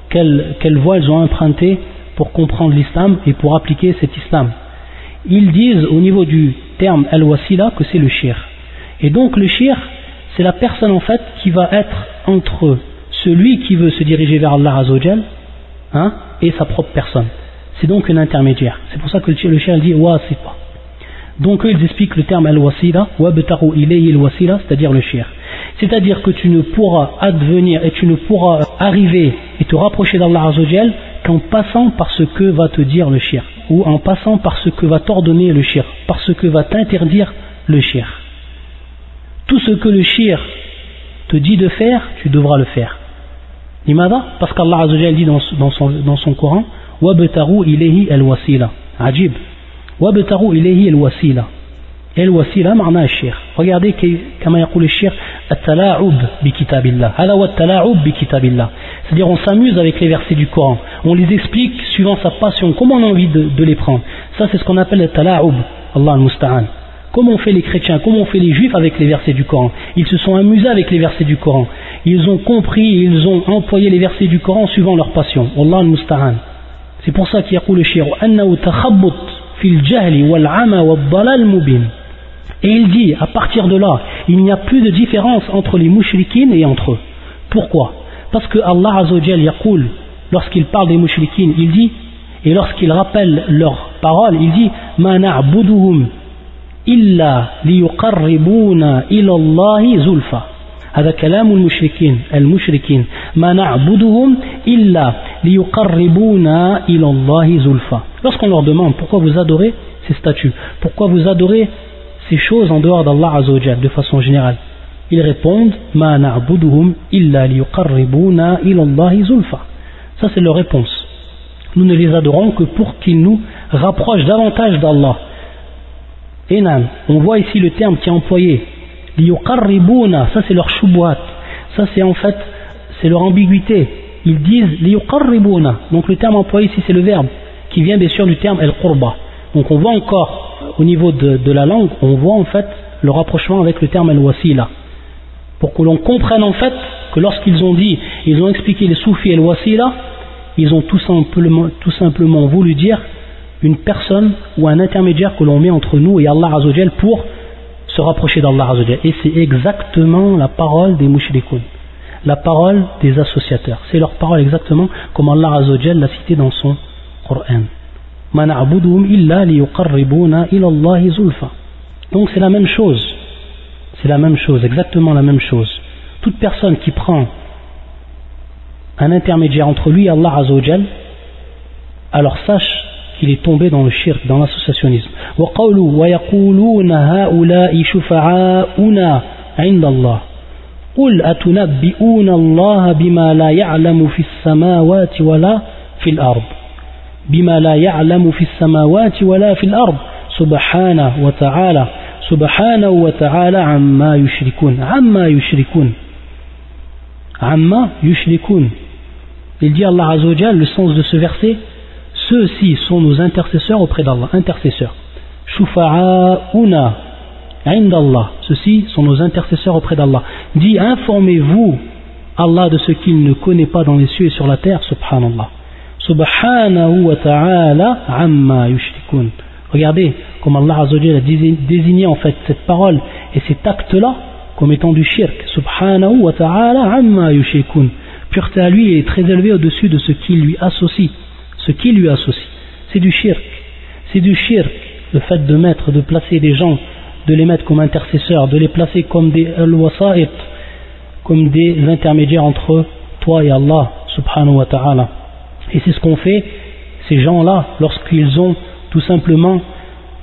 quelle, quelle voie ils ont emprunté pour comprendre l'islam et pour appliquer cet islam. Ils disent au niveau du terme al-wasila que c'est le shir. Et donc le shir, c'est la personne en fait qui va être entre celui qui veut se diriger vers Allah hein, et sa propre personne. C'est donc un intermédiaire. C'est pour ça que le chien dit pas. Donc eux, ils expliquent le terme al-wasila, al-wasila, c'est-à-dire le shir. C'est-à-dire que tu ne pourras advenir et tu ne pourras arriver et te rapprocher d'Allah Azzawajal qu'en passant par ce que va te dire le shir, ou en passant par ce que va t'ordonner le shir, par ce que va t'interdire le shir. Tout ce que le shir te dit de faire, tu devras le faire. Imada, parce qu'Allah dit dans, son, dans Coran, Wabtaru ilayhi al-wasila. Ajib. Wabtaru ilayhi al-wasila الوسيلة معناها الشيخ regardez كما يقول الشيخ التلاعب بكتاب الله هذا هو التلاعب بكتاب الله c'est-à-dire on s'amuse avec les versets du Coran on les explique suivant sa passion comment on a envie de, de les prendre ça c'est ce qu'on appelle le talaoub Allah al-Musta'an Comment ont fait les chrétiens, comment ont fait les juifs avec les versets du Coran Ils se sont amusés avec les versets du Coran. Ils ont compris, ils ont employé les versets du Coran suivant leur passion. Allah al C'est pour ça qu'il y a le shir fil jahli wal ama wal mubin. Et il dit, à partir de là, il n'y a plus de différence entre les mouchriquines et entre eux. Pourquoi Parce que Allah Azzawajal yaqul, lorsqu'il parle des mouchriquines, il dit, et lorsqu'il rappelle leurs paroles, il dit, ma na'buduhum إلا ليقربونا إلى الله زلفى هذا كلام المشركين المشركين ما نعبدهم إلا ليقربونا إلى الله زلفى lorsqu'on leur demande pourquoi vous adorez ces statues pourquoi vous adorez ces choses en dehors d'Allah Azzawajal de façon générale Ils répondent Ma na'buduhum illa liyuqarribuna ilallahi zulfa. Ça c'est leur réponse. Nous ne les adorons que pour qu'ils nous rapprochent davantage d'Allah. Et on voit ici le terme qui est employé. Liyuqarribuna, ça c'est leur choubouat. Ça c'est en fait, c'est leur ambiguïté. Ils disent liyuqarribuna. Donc le terme employé ici c'est le verbe qui vient bien sûr du terme el-qurba. Donc on voit encore au niveau de, la langue, on voit en fait le rapprochement avec le terme el-wasila. Pour que l'on comprenne en fait que lorsqu'ils ont dit, ils ont expliqué les soufis el-wasila, ils ont tout simplement, voulu dire une personne ou un intermédiaire que l'on met entre nous et Allah Azzawajal pour se rapprocher d'Allah Azzawajal. Et c'est exactement la parole des mushrikoun, la parole des associateurs. C'est leur parole exactement comme Allah Azzawajal l'a cité dans son Coran. Donc c'est la même chose. C'est la même chose, exactement la même chose. Toute personne qui prend un intermédiaire entre lui et Allah Azzawajal, alors sache qu'il est tombé dans le shirk, dans l'associationnisme. قل أتنبئون الله بما لا يعلم في السماوات ولا في الأرض بما لا يعلم في السماوات ولا في الأرض سبحانه وتعالى سبحانه وتعالى عما يشركون عما يشركون عما يشركون Il dit Allah Azzawajal, le sens de ce verset, Ceux-ci sont nos intercesseurs auprès d'Allah. Intercesseurs. Shufa'auna indallah. Ceux-ci sont nos intercesseurs auprès d'Allah. Dit informez-vous Allah de ce qu'il ne connaît pas dans les cieux et sur la terre. Subhanallah. Subhanahu wa ta'ala amma yushrikun. Regardez comme Allah a désigné en fait cette parole et cet acte-là comme étant du shirk. Subhanahu wa ta'ala amma yushrikun. Pureté à lui est très élevée au-dessus de ce qui lui associe ce qui lui associe. C'est du shirk. C'est du shirk, le fait de mettre, de placer des gens, de les mettre comme intercesseurs, de les placer comme des al-wasa'it, comme des intermédiaires entre toi et Allah, subhanahu wa ta'ala. Et c'est ce qu'ont fait ces gens-là lorsqu'ils ont tout simplement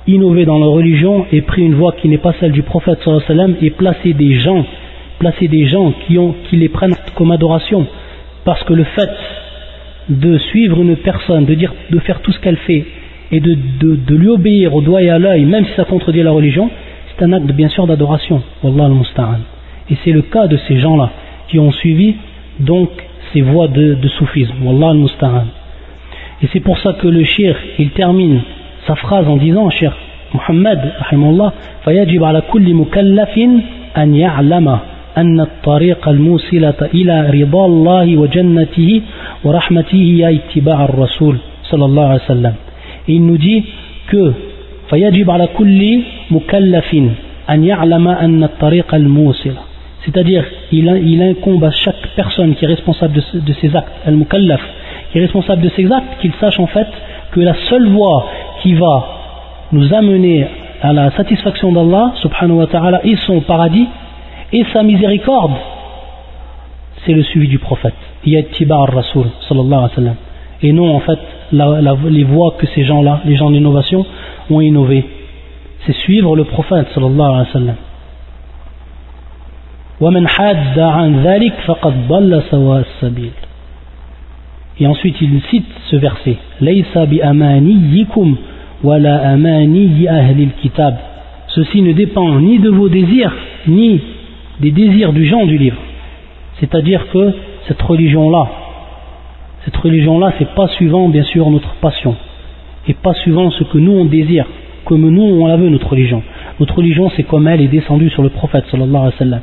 innové dans leur religion et pris une voie qui n'est pas celle du prophète et placé des gens placer des gens qui, ont, qui les prennent comme adoration, parce que le fait de suivre une personne, de, dire, de faire tout ce qu'elle fait, et de, de, lui obéir au doigt et à l'œil, même si ça contredit la religion, c'est un acte bien sûr d'adoration. Et c'est le cas de ces gens-là qui ont suivi donc ces voies de, de soufisme. Wallah al-Musta'an. Et c'est pour ça que le shir, il termine sa phrase en disant, shir Muhammad, rahimahullah, فيجب على كل مكلف أن يعلم أن الطريق الموصلة إلى رضا الله وجنته ورحمته هي اتباع الرسول صلى الله عليه وسلم et il nous dit que فيجب على كل مكلف أن يعلم أن الطريق الموصلة c'est-à-dire il, il incombe à chaque personne qui est responsable de, de ses actes al-mukallaf qui est responsable de ses actes qu'il sache en fait que la seule voie qui va nous amener à la satisfaction d'Allah subhanahu wa ta'ala et son paradis et sa miséricorde c'est le suivi du prophète yattiba ar-rasul sallallahu alayhi wa sallam et non en fait les voies que ces gens-là, les gens d'innovation, ont innové. C'est suivre le prophète sallallahu alayhi wa sallam. Et ensuite il cite ce verset Ceci ne dépend ni de vos désirs, ni des désirs du gens du livre. C'est-à-dire que cette religion-là, cette religion-là, c'est pas suivant, bien sûr, notre passion, et pas suivant ce que nous on désire, comme nous on la veut, notre religion. Notre religion, c'est comme elle est descendue sur le prophète, sallallahu alayhi wa sallam.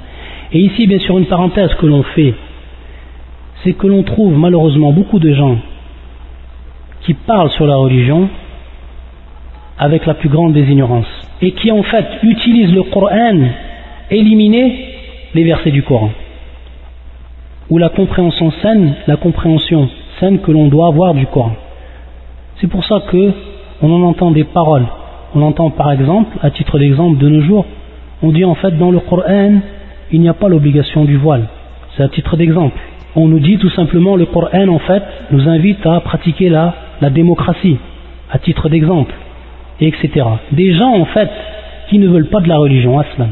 Et ici, bien sûr, une parenthèse que l'on fait, c'est que l'on trouve malheureusement beaucoup de gens qui parlent sur la religion avec la plus grande des ignorances, et qui en fait utilisent le Coran éliminer les versets du Coran, ou la compréhension saine, la compréhension que l'on doit avoir du Coran. C'est pour ça que on en entend des paroles. On entend par exemple, à titre d'exemple de nos jours, on dit en fait dans le Coran, il n'y a pas l'obligation du voile. C'est à titre d'exemple. On nous dit tout simplement le Coran en fait nous invite à pratiquer la, la démocratie, à titre d'exemple, etc. Des gens en fait qui ne veulent pas de la religion aslam.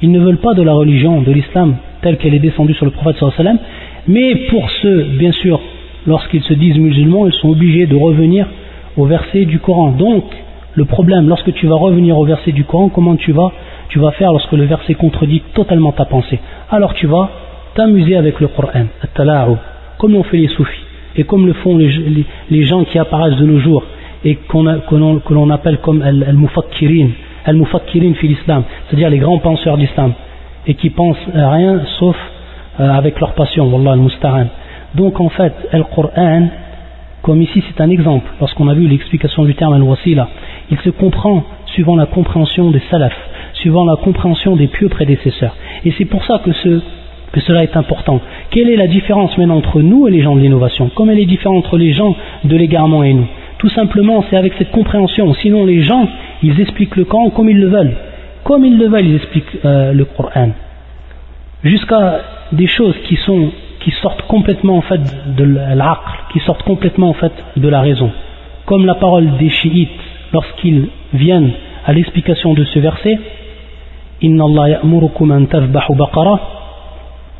Ils ne veulent pas de la religion, de l'islam telle qu'elle est descendue sur le prophète sallam, mais pour ceux, bien sûr, lorsqu'ils se disent musulmans, ils sont obligés de revenir au verset du Coran. Donc, le problème, lorsque tu vas revenir au verset du Coran, comment tu vas Tu vas faire lorsque le verset contredit totalement ta pensée. Alors tu vas t'amuser avec le Coran, comme l'ont fait les soufis, et comme le font les, gens qui apparaissent de nos jours, et que l'on appelle comme al-mufakkirin, al-mufakkirin fil islam, c'est-à-dire les grands penseurs d'islam, et qui pensent à rien sauf euh, avec leur passion, wallah al-musta'an. Donc en fait, le Coran, comme ici c'est un exemple, lorsqu'on a vu l'explication du terme al-wasila, il se comprend suivant la compréhension des salafs, suivant la compréhension des pieux prédécesseurs. Et c'est pour ça que, que cela est important. Quelle est la différence maintenant entre nous et les gens de l'innovation? Comme elle est différente entre les gens de l'égarement et nous? Tout simplement, c'est avec cette compréhension. Sinon, les gens, ils expliquent le Coran comme ils le veulent. Comme ils le veulent, ils expliquent euh, le Coran. Jusqu'à des choses qui sont qui sortent complètement en fait de l'aql, qui sortent complètement en fait de la raison. Comme la parole des chiites lorsqu'ils viennent à l'explication de ce verset, Allah ya'murukum an tafbahu baqara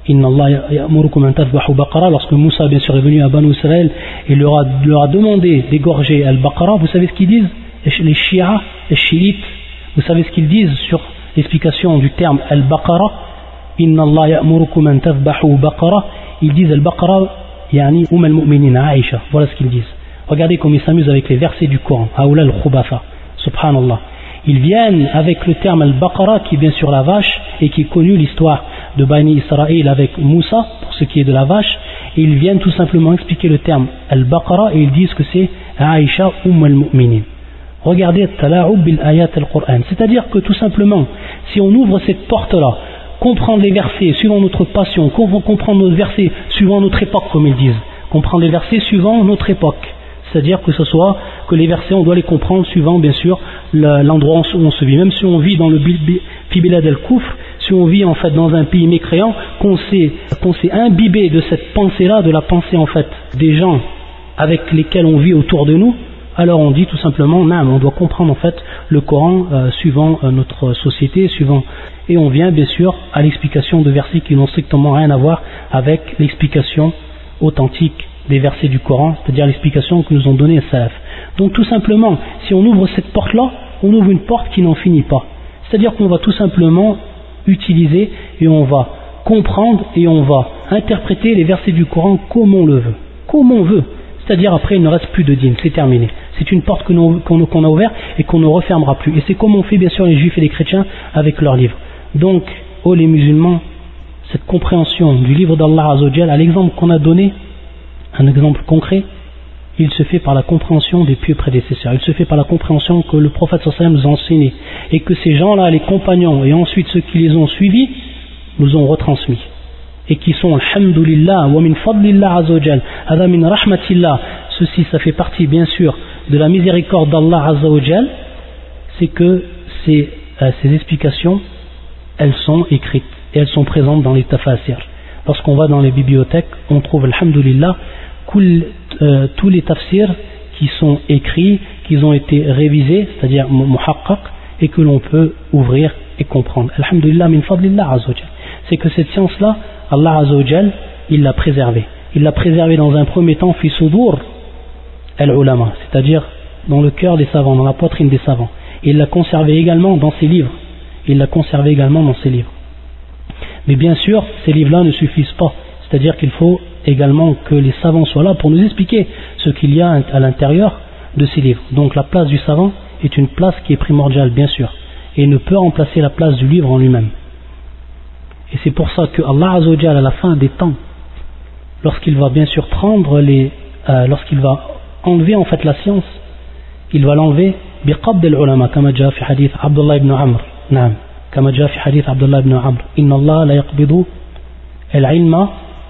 Inna Allah ya'murukum lorsque Moussa bien sûr est venu à Banu Israël et leur a, demandé d'égorger al-baqara, vous savez ce qu'ils disent? Les chiites, les chiites, vous savez ce qu'ils disent sur l'explication du terme al-baqara Inna Allah ya'murukum an baqara ils disent Al-Baqarah, yani Umm al-Mu'minin, Aïcha. Voilà ce qu'ils disent. Regardez comme ils s'amusent avec les versets du Coran. Aoula al-Khubafa. Subhanallah. Ils viennent avec le terme Al-Baqarah qui bien sûr la vache et qui est connu l'histoire de Bani Israël avec Moussa pour ce qui est de la vache. Ils viennent tout simplement expliquer le terme Al-Baqarah et ils disent que c'est Aïcha Umm al-Mu'minin. Regardez ayat al-Qur'an. C'est-à-dire que tout simplement, si on ouvre cette porte-là comprendre les versets suivant notre passion, comprendre nos versets suivant notre époque, comme ils disent, comprendre les versets suivant notre époque. C'est-à-dire que ce soit que les versets, on doit les comprendre suivant, bien sûr, l'endroit où on se vit. Même si on vit dans le Fibilad el-Koufr, si on vit en fait dans un pays mécréant, qu'on s'est imbibé de cette pensée-là, de la pensée en fait des gens avec lesquels on vit autour de nous, alors on dit tout simplement, on doit comprendre en fait le Coran euh, suivant euh, notre société, suivant et on vient bien sûr à l'explication de versets qui n'ont strictement rien à voir avec l'explication authentique des versets du Coran, c'est-à-dire l'explication que nous ont donné les salaf. Donc tout simplement, si on ouvre cette porte-là, on ouvre une porte qui n'en finit pas. C'est-à-dire qu'on va tout simplement utiliser et on va comprendre et on va interpréter les versets du Coran comme on le veut. Comme on veut. C'est-à-dire après il ne reste plus de dîmes, c'est terminé. C'est une porte qu'on a ouverte et qu'on ne refermera plus. Et c'est comme on fait bien sûr les juifs et les chrétiens avec leurs livres. Donc, oh les musulmans, cette compréhension du livre d'Allah Azzawajal, à l'exemple qu'on a donné, un exemple concret, il se fait par la compréhension des pieux prédécesseurs, il se fait par la compréhension que le prophète sallam nous a enseigné, et que ces gens-là, les compagnons, et ensuite ceux qui les ont suivis, nous ont retransmis, et qui sont, alhamdulillah, wa min fadlillah azawajal, min rahmatillah, ceci ça fait partie bien sûr de la miséricorde d'Allah azawajal, c'est que ces, euh, ces explications, elles sont écrites, et elles sont présentes dans les tafasir. Lorsqu'on va dans les bibliothèques, on trouve, alhamdulillah, euh, tous les tafsirs qui sont écrits, qui ont été révisés, c'est-à-dire muhaqqaq, et que l'on peut ouvrir et comprendre. Alhamdulillah min C'est que cette science-là, Allah azawajal, il l'a préservée. Il l'a préservée dans un premier temps, fi sudur al-ulama, c'est-à-dire dans le cœur des savants, dans la poitrine des savants. il l'a conservée également dans ses livres. Il l'a conservée également dans ses livres. Mais bien sûr, ces livres-là ne suffisent pas. C'est-à-dire qu'il faut également que les savants soient là pour nous expliquer ce qu'il y a à l'intérieur de ces livres. Donc la place du savant est une place qui est primordiale, bien sûr, et ne peut remplacer la place du livre en lui-même. Et c'est pour ça que Allah Azzawajal, à la fin des temps, lorsqu'il va bien sûr prendre les. Euh, lorsqu'il va enlever en fait la science, il va l'enlever, Ulama comme hadith Abdullah ibn Amr. كما جاء في حديث عبد الله بن عمرو. إن الله لا يقبض العلم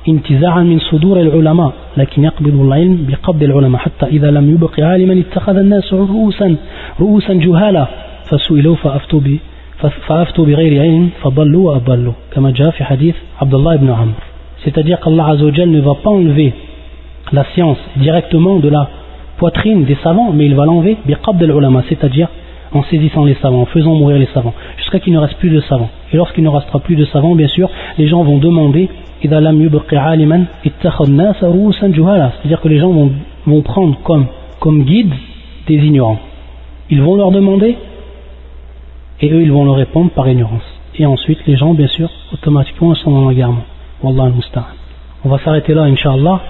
انتزاعا من صدور العلماء لكن يقبض العلم بقبض العلماء. حتى إذا لم يبق عالما اتخذ الناس رؤوسا رؤوسا جهالا. فسئلوا فأفتوا فأفتوا بغير علم فضلوا وأضلوا. كما جاء في حديث عبد الله بن عمرو. C'est-à-dire qu'Allah Azzawajal ne va pas enlever la science directement de la poitrine des savants mais il va l'enlever biqabd al-ulama c'est-à-dire en saisissant les savants, en faisant mourir les savants, jusqu'à qu'il ne reste plus de savants. Et lorsqu'il ne restera plus de savants, bien sûr, les gens vont demander c'est-à-dire que les gens vont, vont prendre comme, comme guide des ignorants. Ils vont leur demander et eux ils vont leur répondre par ignorance. Et ensuite les gens bien sûr automatiquement sont dans l'égarement. Wallah On va s'arrêter là, Inch'Allah.